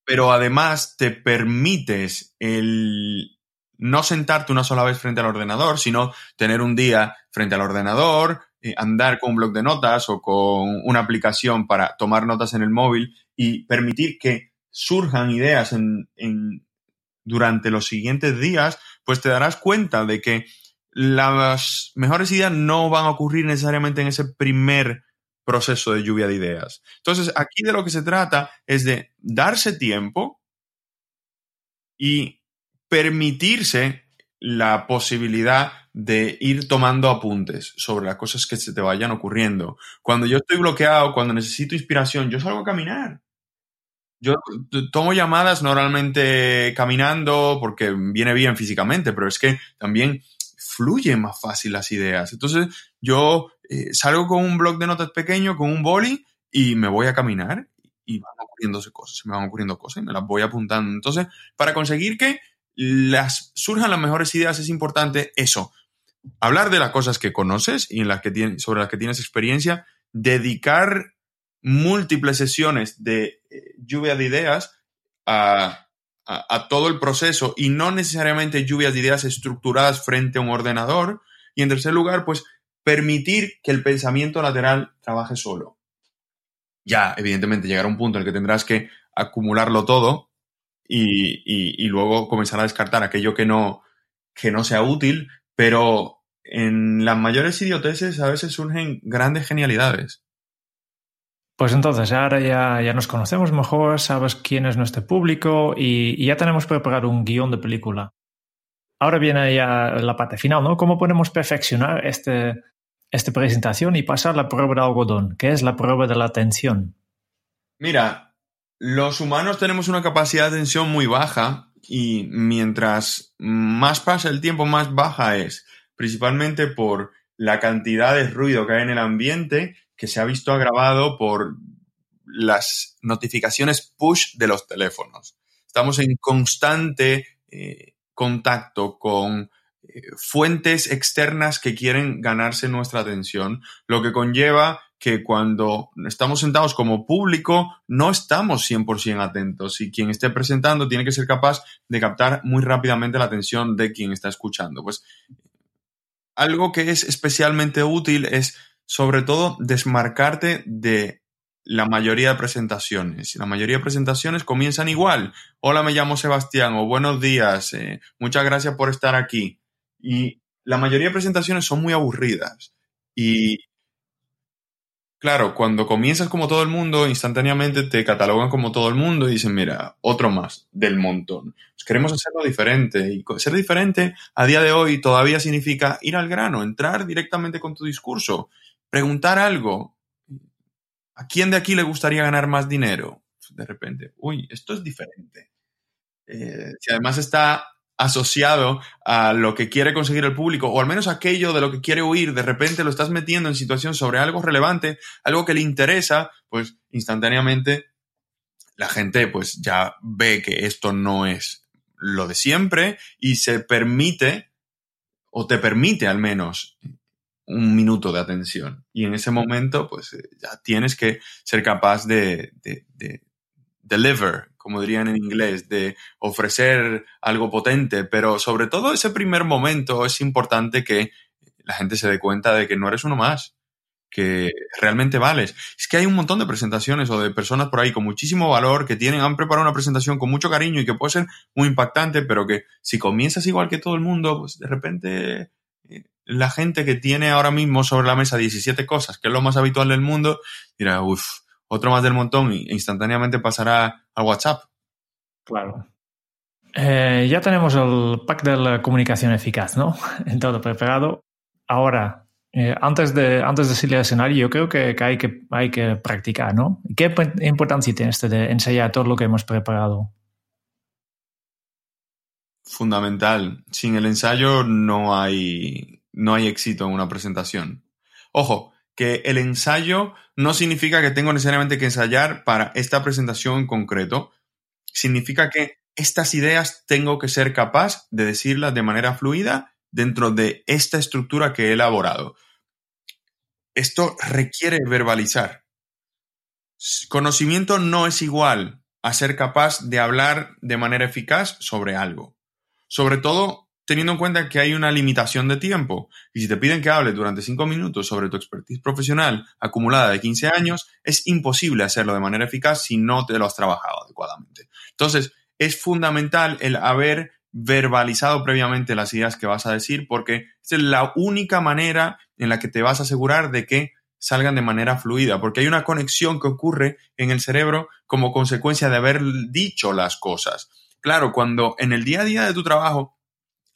S3: pero además te permites el no sentarte una sola vez frente al ordenador, sino tener un día frente al ordenador, eh, andar con un blog de notas o con una aplicación para tomar notas en el móvil y permitir que surjan ideas durante los siguientes días, pues te darás cuenta de que las mejores ideas no van a ocurrir necesariamente en ese primer proceso de lluvia de ideas. Entonces, aquí de lo que se trata es de darse tiempo y permitirse la posibilidad de ir tomando apuntes sobre las cosas que se te vayan ocurriendo. Cuando yo estoy bloqueado, cuando necesito inspiración, yo salgo a caminar. Yo tomo llamadas normalmente caminando porque viene bien físicamente, pero es que también fluyen más fácil las ideas. Entonces yo eh, salgo con un blog de notas pequeño, con un boli y me voy a caminar y van ocurriéndose cosas, me van ocurriendo cosas y me las voy apuntando. Entonces, para conseguir que las surjan las mejores ideas es importante eso, hablar de las cosas que conoces y en las que tienes, sobre las que tienes experiencia, dedicar múltiples sesiones de eh, lluvia de ideas a todo el proceso y no necesariamente lluvias de ideas estructuradas frente a un ordenador. Y en tercer lugar, pues permitir que el pensamiento lateral trabaje solo. Ya, evidentemente, llegará un punto en el que tendrás que acumularlo todo y, y, luego comenzar a descartar aquello que no, que no sea útil, pero en las mayores idioteces a veces surgen grandes genialidades.
S2: Pues entonces, ahora ya, ya nos conocemos mejor, sabes quién es nuestro público y, ya tenemos preparado un guion de película. Ahora viene ya la parte final, ¿no? ¿Cómo podemos perfeccionar este, esta presentación y pasar la prueba de algodón, que es la prueba de la atención?
S3: Mira, los humanos tenemos una capacidad de atención muy baja y mientras más pasa el tiempo, más baja es, principalmente por la cantidad de ruido que hay en el ambiente que se ha visto agravado por las notificaciones push de los teléfonos. Estamos en constante eh, contacto con eh, fuentes externas que quieren ganarse nuestra atención, lo que conlleva que cuando estamos sentados como público no estamos 100% atentos y quien esté presentando tiene que ser capaz de captar muy rápidamente la atención de quien está escuchando. Pues algo que es especialmente útil es sobre todo desmarcarte de la mayoría de presentaciones. La mayoría de presentaciones comienzan igual. Hola, me llamo Sebastián o buenos días, eh, muchas gracias por estar aquí. Y la mayoría de presentaciones son muy aburridas. Y claro, cuando comienzas como todo el mundo, instantáneamente te catalogan como todo el mundo y dicen, mira, otro más del montón. Pues queremos hacerlo diferente. Y ser diferente a día de hoy todavía significa ir al grano, entrar directamente con tu discurso preguntar algo. ¿A quién de aquí le gustaría ganar más dinero? De repente, uy, esto es diferente. Eh, si además está asociado a lo que quiere conseguir el público, o al menos aquello de lo que quiere huir, de repente lo estás metiendo en situación sobre algo relevante, algo que le interesa, pues instantáneamente la gente pues ya ve que esto no es lo de siempre y se permite, o te permite al menos, un minuto de atención. Y en ese momento, pues eh, ya tienes que ser capaz de, de, de deliver, como dirían en inglés, de ofrecer algo potente, pero sobre todo ese primer momento es importante que la gente se dé cuenta de que no eres uno más, que realmente vales. Es que hay un montón de presentaciones o de personas por ahí con muchísimo valor que tienen, han preparado una presentación con mucho cariño y que puede ser muy impactante, pero que si comienzas igual que todo el mundo, pues de repente eh, la gente que tiene ahora mismo sobre la mesa 17 cosas, que es lo más habitual del mundo, dirá, uff, otro más del montón e instantáneamente pasará al WhatsApp.
S2: Claro. Eh, ya tenemos el pack de la comunicación eficaz, ¿no? En todo preparado. Ahora, eh, antes, de, antes de salir al escenario, yo creo que, que, hay que hay que practicar, ¿no? ¿Qué importancia tiene este de ensayar todo lo que hemos preparado?
S3: Fundamental. Sin el ensayo no hay, no hay éxito en una presentación. Ojo, que el ensayo no significa que tengo necesariamente que ensayar para esta presentación en concreto. Significa que estas ideas tengo que ser capaz de decirlas de manera fluida dentro de esta estructura que he elaborado. Esto requiere verbalizar. Conocimiento no es igual a ser capaz de hablar de manera eficaz sobre algo. Sobre todo teniendo en cuenta que hay una limitación de tiempo. Y si te piden que hables durante cinco minutos sobre tu expertise profesional acumulada de 15 años, es imposible hacerlo de manera eficaz si no te lo has trabajado adecuadamente. Entonces, es fundamental el haber verbalizado previamente las ideas que vas a decir, porque es la única manera en la que te vas a asegurar de que salgan de manera fluida, porque hay una conexión que ocurre en el cerebro como consecuencia de haber dicho las cosas. Claro, cuando en el día a día de tu trabajo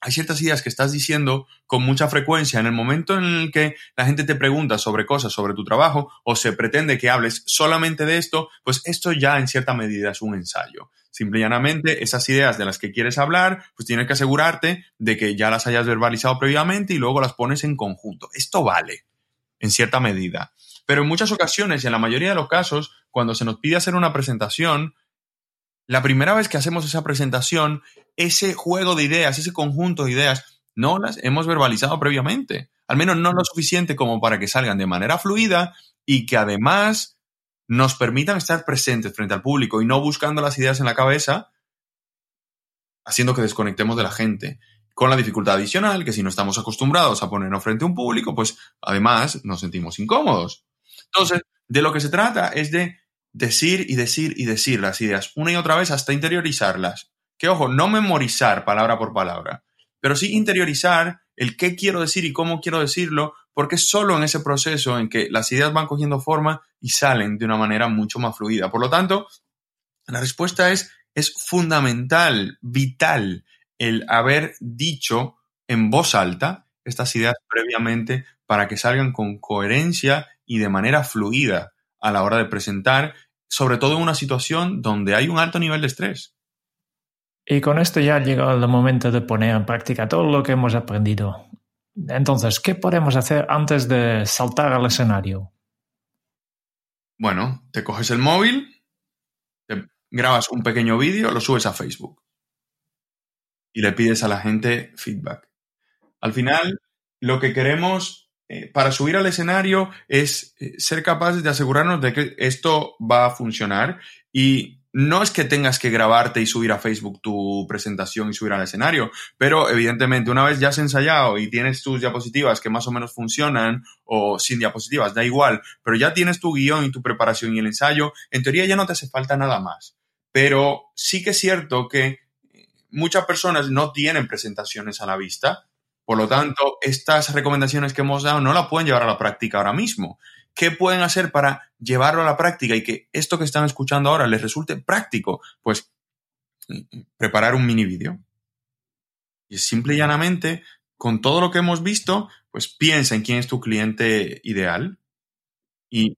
S3: hay ciertas ideas que estás diciendo con mucha frecuencia en el momento en el que la gente te pregunta sobre cosas sobre tu trabajo o se pretende que hables solamente de esto, pues esto ya en cierta medida es un ensayo. Simple y llanamente, esas ideas de las que quieres hablar, pues tienes que asegurarte de que ya las hayas verbalizado previamente y luego las pones en conjunto. Esto vale, en cierta medida. Pero en muchas ocasiones y en la mayoría de los casos, cuando se nos pide hacer una presentación, la primera vez que hacemos esa presentación, ese juego de ideas, ese conjunto de ideas, no las hemos verbalizado previamente. Al menos no lo suficiente como para que salgan de manera fluida y que además nos permitan estar presentes frente al público y no buscando las ideas en la cabeza, haciendo que desconectemos de la gente. Con la dificultad adicional, que si no estamos acostumbrados a ponernos frente a un público, pues además nos sentimos incómodos. Entonces, de lo que se trata es de decir y decir y decir las ideas una y otra vez hasta interiorizarlas. Que ojo, no memorizar palabra por palabra, pero sí interiorizar el qué quiero decir y cómo quiero decirlo, porque solo en ese proceso en que las ideas van cogiendo forma y salen de una manera mucho más fluida. Por lo tanto, la respuesta es, es fundamental, vital, el haber dicho en voz alta estas ideas previamente para que salgan con coherencia y de manera fluida a la hora de presentar, sobre todo en una situación donde hay un alto nivel de estrés.
S2: Y con esto ya ha llegado el momento de poner en práctica todo lo que hemos aprendido. Entonces, ¿qué podemos hacer antes de saltar al escenario?
S3: Bueno, te coges el móvil, te grabas un pequeño vídeo, lo subes a Facebook y le pides a la gente feedback. Al final, lo que queremos eh, para subir al escenario es eh, ser capaces de asegurarnos de que esto va a funcionar y no es que tengas que grabarte y subir a Facebook tu presentación y subir al escenario, pero evidentemente una vez ya has ensayado y tienes tus diapositivas que más o menos funcionan o sin diapositivas, da igual, pero ya tienes tu guion y tu preparación y el ensayo, en teoría ya no te hace falta nada más. Pero sí que es cierto que muchas personas no tienen presentaciones a la vista, por lo tanto, estas recomendaciones que hemos dado no la pueden llevar a la práctica ahora mismo. ¿Qué pueden hacer para llevarlo a la práctica y que esto que están escuchando ahora les resulte práctico? Pues preparar un mini vídeo. Y simple y llanamente, con todo lo que hemos visto, pues piensa en quién es tu cliente ideal y,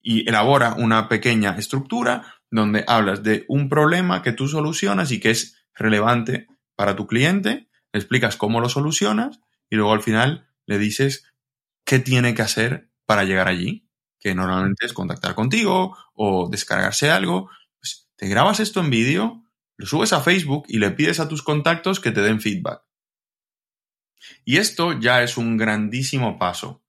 S3: y elabora una pequeña estructura donde hablas de un problema que tú solucionas y que es relevante para tu cliente, le explicas cómo lo solucionas y luego al final le dices qué tiene que hacer para llegar allí, que normalmente es contactar contigo o descargarse algo. Pues te grabas esto en vídeo, lo subes a Facebook y le pides a tus contactos que te den feedback. Y esto ya es un grandísimo paso.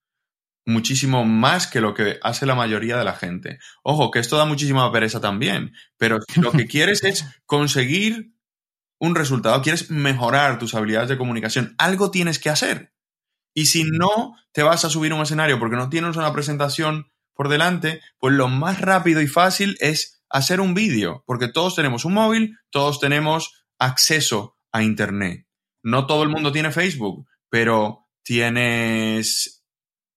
S3: Muchísimo más que lo que hace la mayoría de la gente. Ojo, que esto da muchísima pereza también, pero si lo que quieres es conseguir un resultado, quieres mejorar tus habilidades de comunicación, algo tienes que hacer. Y si no te vas a subir a un escenario porque no tienes una presentación por delante, pues lo más rápido y fácil es hacer un vídeo, porque todos tenemos un móvil, todos tenemos acceso a Internet. No todo el mundo tiene Facebook, pero tienes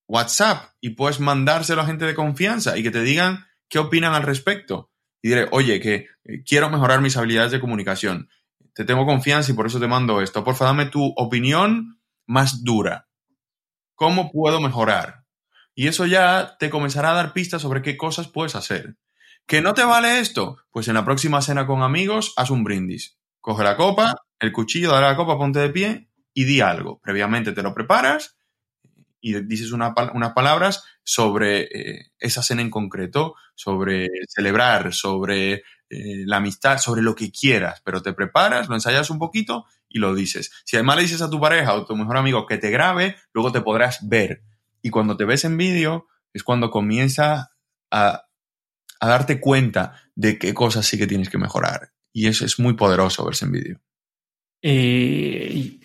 S3: WhatsApp y puedes mandárselo a gente de confianza y que te digan qué opinan al respecto. Y diré, oye, que eh, quiero mejorar mis habilidades de comunicación. Te tengo confianza y por eso te mando esto. Por favor, dame tu opinión más dura. ¿Cómo puedo mejorar? Y eso ya te comenzará a dar pistas sobre qué cosas puedes hacer. ¿Que no te vale esto? Pues en la próxima cena con amigos, haz un brindis. Coge la copa, el cuchillo, dale la copa, ponte de pie y di algo. Previamente te lo preparas y dices unas palabras sobre eh, esa cena en concreto, sobre celebrar, sobre eh, la amistad, sobre lo que quieras, pero te preparas, lo ensayas un poquito y lo dices. Si además le dices a tu pareja o tu mejor amigo que te grabe, luego te podrás ver. Y cuando te ves en vídeo es cuando comienza a, a darte cuenta de qué cosas sí que tienes que mejorar. Y eso es muy poderoso verse en vídeo.
S2: Y,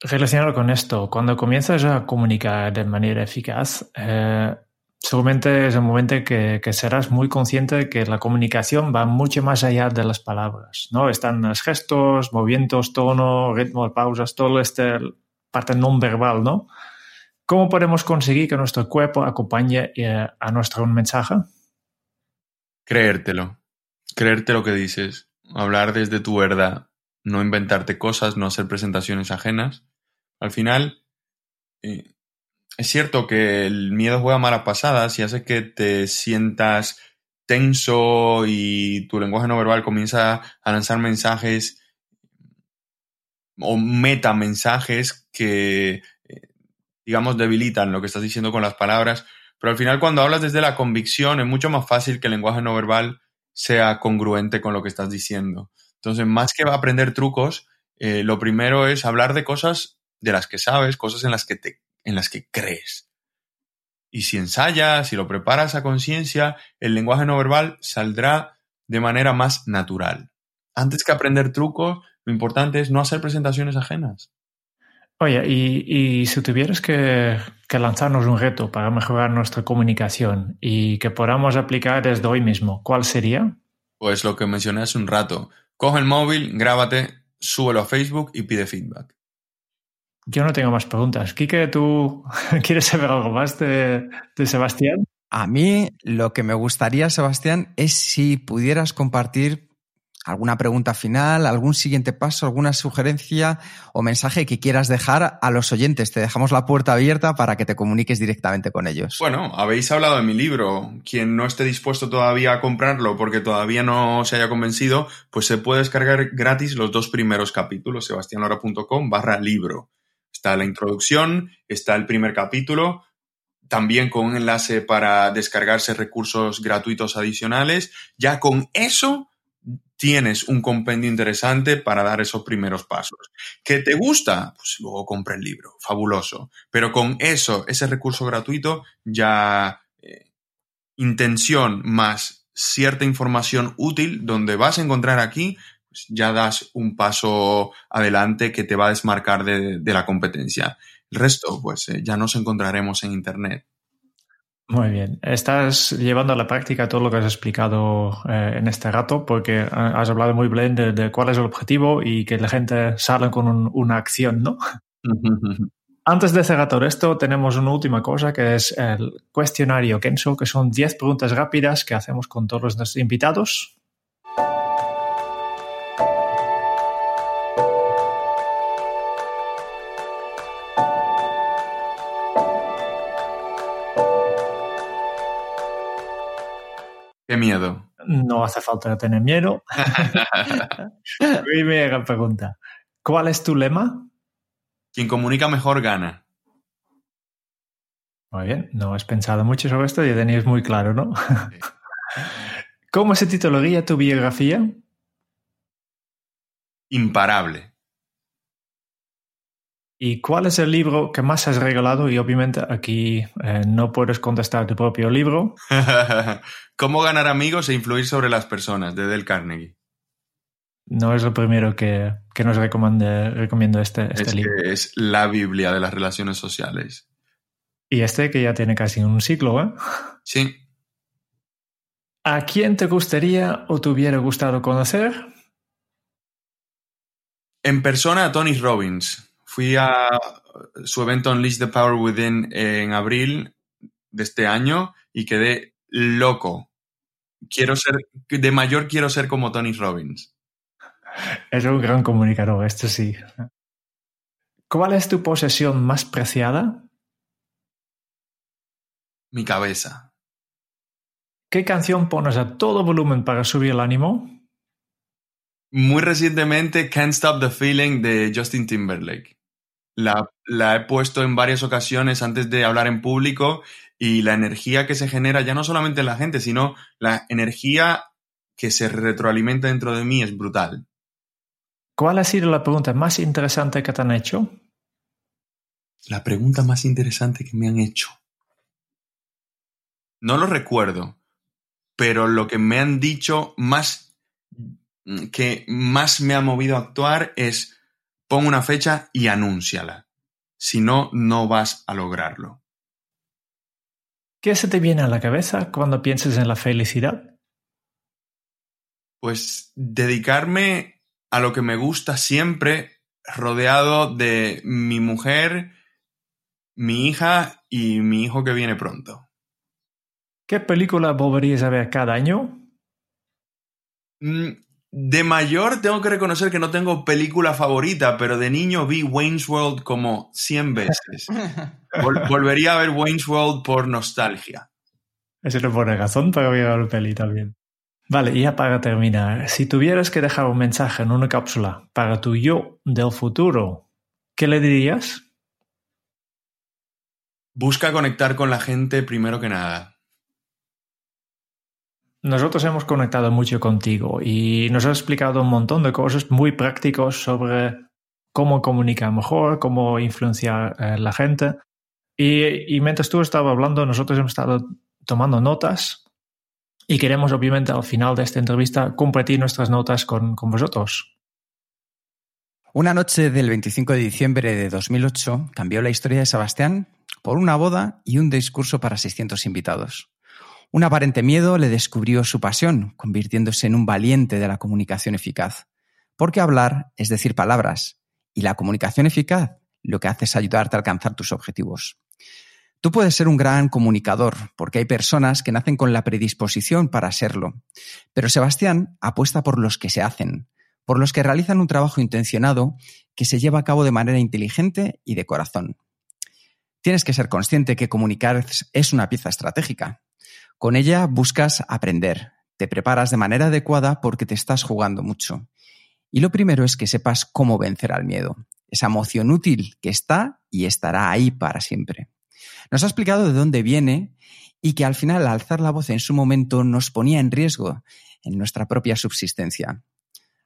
S2: relacionado con esto, cuando comienzas a comunicar de manera eficaz, eh, seguramente es el momento que, que, serás muy consciente de que la comunicación va mucho más allá de las palabras, ¿no? Están los gestos, movimientos, tono, ritmo, pausas, todo este parte no verbal, ¿no? ¿Cómo podemos conseguir que nuestro cuerpo acompañe eh, a nuestro mensaje?
S3: Creértelo, creerte lo que dices, hablar desde tu verdad, no inventarte cosas, no hacer presentaciones ajenas. Al final, eh, es cierto que el miedo juega malas pasadas y hace que te sientas tenso y tu lenguaje no verbal comienza a lanzar mensajes o metamensajes que, eh, digamos, debilitan lo que estás diciendo con las palabras. Pero al final, cuando hablas desde la convicción, es mucho más fácil que el lenguaje no verbal sea congruente con lo que estás diciendo. Entonces, más que aprender trucos, eh, lo primero es hablar de cosas de las que sabes, cosas en las que, te, en las que crees. Y si ensayas, si lo preparas a conciencia, el lenguaje no verbal saldrá de manera más natural. Antes que aprender trucos, lo importante es no hacer presentaciones ajenas.
S2: Oye, y, si tuvieras que, que, lanzarnos un reto para mejorar nuestra comunicación y que podamos aplicar desde hoy mismo, ¿cuál sería?
S3: Pues lo que mencioné hace un rato. Coge el móvil, grábate, súbelo a Facebook y pide feedback.
S2: Yo no tengo más preguntas. Quique, ¿tú quieres saber algo más de, de Sebastián?
S1: A mí lo que me gustaría, Sebastián, es si pudieras compartir alguna pregunta final, algún siguiente paso, alguna sugerencia o mensaje que quieras dejar a los oyentes. Te dejamos la puerta abierta para que te comuniques directamente con ellos.
S3: Bueno, habéis hablado de mi libro. Quien no esté dispuesto todavía a comprarlo porque todavía no se haya convencido, pues se puede descargar gratis los dos primeros capítulos, sebastianlora.com barra libro. Está la introducción, está el primer capítulo, también con un enlace para descargarse recursos gratuitos adicionales. Ya con eso tienes un compendio interesante para dar esos primeros pasos. ¿Qué te gusta? Pues luego compra el libro, fabuloso. Pero con eso, ese recurso gratuito, ya eh, intención más cierta información útil donde vas a encontrar aquí, pues ya das un paso adelante que te va a desmarcar de, la competencia. El resto, pues eh, ya nos encontraremos en Internet.
S2: Muy bien. Estás llevando a la práctica todo lo que has explicado eh, en este rato, porque has hablado muy bien de, cuál es el objetivo y que la gente salga con una acción, ¿no? Antes de cerrar todo esto, tenemos una última cosa que es el cuestionario Kenso, que son 10 preguntas rápidas que hacemos con todos nuestros invitados.
S3: Qué miedo.
S2: No hace falta tener miedo. Primera pregunta. ¿Cuál es tu lema?
S3: Quien comunica mejor gana.
S2: Muy bien, no has pensado mucho sobre esto y tenéis muy claro, ¿no? ¿Cómo se titularía tu biografía?
S3: Imparable.
S2: ¿Y cuál es el libro que más has regalado? Y obviamente aquí eh, no puedes contestar tu propio libro.
S3: ¿Cómo ganar amigos e influir sobre las personas? de Del Carnegie.
S2: No es lo primero que, que nos recomiendo este, este
S3: es
S2: libro.
S3: es la Biblia de las relaciones sociales.
S2: Y este que ya tiene casi un siglo, ¿eh?
S3: Sí.
S2: ¿A quién te gustaría o te hubiera gustado conocer?
S3: En persona a Tony Robbins. Fui a su evento Unleash the Power Within en abril de este año y quedé loco. Quiero ser, de mayor quiero ser como Tony Robbins.
S2: Es un gran comunicador, esto sí. ¿Cuál es tu posesión más preciada?
S3: Mi cabeza.
S2: ¿Qué canción pones a todo volumen para subir el ánimo?
S3: Muy recientemente, Can't Stop the Feeling de Justin Timberlake. La, la, he puesto en varias ocasiones antes de hablar en público y la energía que se genera ya no solamente en la gente, sino la energía que se retroalimenta dentro de mí es brutal.
S2: ¿Cuál ha sido la pregunta más interesante que te han hecho?
S3: La pregunta más interesante que me han hecho. No lo recuerdo, pero lo que me han dicho más que más me ha movido a actuar es pon una fecha y anúnciala. Si no, no vas a lograrlo.
S2: ¿Qué se te viene a la cabeza cuando piensas en la felicidad?
S3: Pues dedicarme a lo que me gusta siempre, rodeado de mi mujer, mi hija y mi hijo que viene pronto.
S2: ¿Qué película volverías a ver cada año?
S3: Mm, de mayor tengo que reconocer que no tengo película favorita, pero de niño vi Wayne's World como 100 veces. volvería a ver Wayne's World por nostalgia.
S2: Eso no pone razón para ver la peli también. Vale, y ya para terminar, si tuvieras que dejar un mensaje en una cápsula para tu yo del futuro, ¿qué le dirías?
S3: Busca conectar con la gente primero que nada.
S2: Nosotros hemos conectado mucho contigo y nos has explicado un montón de cosas muy prácticos sobre cómo comunicar mejor, cómo influenciar a la gente. Y, y mientras tú estabas hablando, nosotros hemos estado tomando notas y queremos obviamente al final de esta entrevista compartir nuestras notas con, con vosotros.
S1: Una noche del 25 de diciembre de 2008 cambió la historia de Sebastián por una boda y un discurso para 600 invitados. Un aparente miedo le descubrió su pasión, convirtiéndose en un valiente de la comunicación eficaz. Porque hablar es decir palabras, y la comunicación eficaz lo que hace es ayudarte a alcanzar tus objetivos. Tú puedes ser un gran comunicador, porque hay personas que nacen con la predisposición para serlo. Pero Sebastián apuesta por los que se hacen, por los que realizan un trabajo intencionado que se lleva a cabo de manera inteligente y de corazón. Tienes que ser consciente que comunicar es una pieza estratégica. Con ella buscas aprender, te preparas de manera adecuada porque te estás jugando mucho. Y lo primero es que sepas cómo vencer al miedo, esa emoción útil que está y estará ahí para siempre. Nos ha explicado de dónde viene y que al final al alzar la voz en su momento nos ponía en riesgo en nuestra propia subsistencia.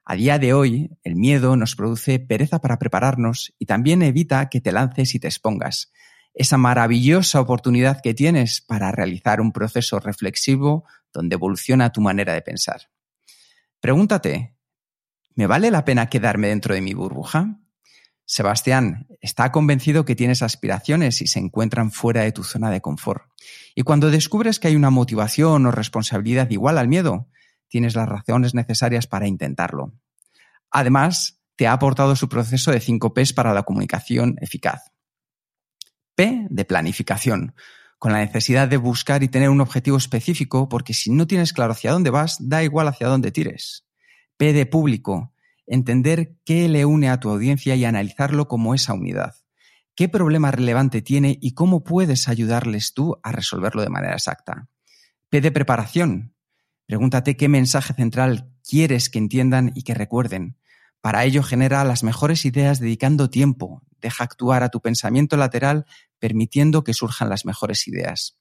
S1: A día de hoy, el miedo nos produce pereza para prepararnos y también evita que te lances y te expongas, esa maravillosa oportunidad que tienes para realizar un proceso reflexivo donde evoluciona tu manera de pensar. Pregúntate, ¿me vale la pena quedarme dentro de mi burbuja? Sebastián está convencido que tienes aspiraciones y se encuentran fuera de tu zona de confort. Y cuando descubres que hay una motivación o responsabilidad igual al miedo, tienes las razones necesarias para intentarlo. Además, te ha aportado su proceso de 5 Ps para la comunicación eficaz. P de planificación, con la necesidad de buscar y tener un objetivo específico, porque si no tienes claro hacia dónde vas, da igual hacia dónde tires. P de público, entender qué le une a tu audiencia y analizarlo como esa unidad. ¿Qué problema relevante tiene y cómo puedes ayudarles tú a resolverlo de manera exacta? P de preparación. Pregúntate qué mensaje central quieres que entiendan y que recuerden. Para ello genera las mejores ideas dedicando tiempo, deja actuar a tu pensamiento lateral permitiendo que surjan las mejores ideas.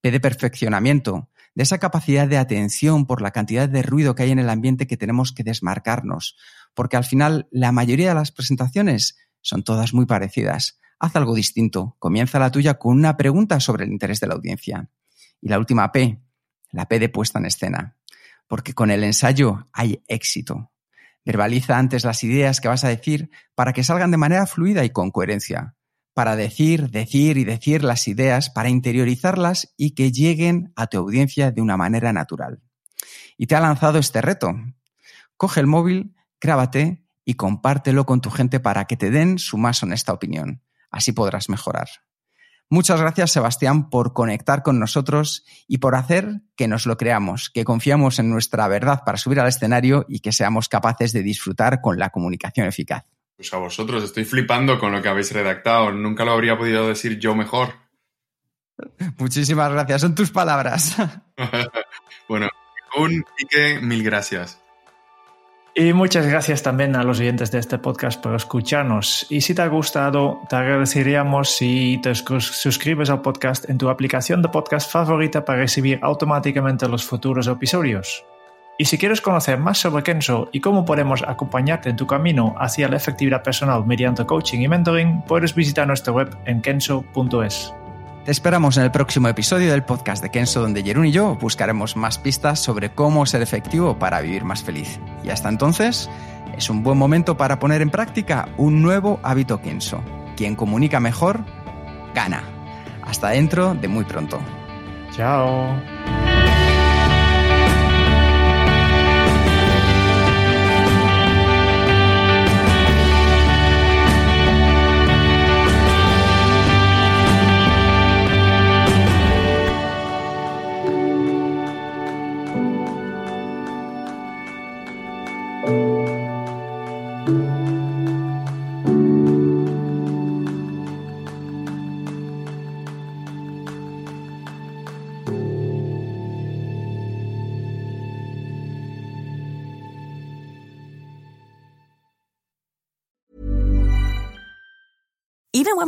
S1: P de perfeccionamiento, de esa capacidad de atención por la cantidad de ruido que hay en el ambiente que tenemos que desmarcarnos, porque al final la mayoría de las presentaciones son todas muy parecidas. Haz algo distinto. Comienza la tuya con una pregunta sobre el interés de la audiencia. Y la última P, la P de puesta en escena. Porque con el ensayo hay éxito. Verbaliza antes las ideas que vas a decir para que salgan de manera fluida y con coherencia. Para decir, decir y decir las ideas, para interiorizarlas y que lleguen a tu audiencia de una manera natural. Y te ha lanzado este reto. Coge el móvil, grábate y compártelo con tu gente para que te den su más honesta opinión. Así podrás mejorar. Muchas gracias, Sebastián, por conectar con nosotros y por hacer que nos lo creamos, que confiamos en nuestra verdad para subir al escenario y que seamos capaces de disfrutar con la comunicación eficaz.
S3: Pues a vosotros, estoy flipando con lo que habéis redactado. Nunca lo habría podido decir yo mejor.
S1: Muchísimas gracias, son tus palabras.
S3: bueno, un pique, mil gracias.
S2: Y muchas gracias también a los oyentes de este podcast por escucharnos. Y si te ha gustado, te agradeceríamos si te suscribes al podcast en tu aplicación de podcast favorita para recibir automáticamente los futuros episodios. Y si quieres conocer más sobre Kenso y cómo podemos acompañarte en tu camino hacia la efectividad personal mediante coaching y mentoring, puedes visitar nuestra web en kenso.es.
S1: Te esperamos en el próximo episodio del podcast de Kenso, donde Jerún y yo buscaremos más pistas sobre cómo ser efectivo para vivir más feliz. Y hasta entonces, es un buen momento para poner en práctica un nuevo hábito Kenso. Quien comunica mejor, gana. Hasta dentro de muy pronto.
S2: Chao.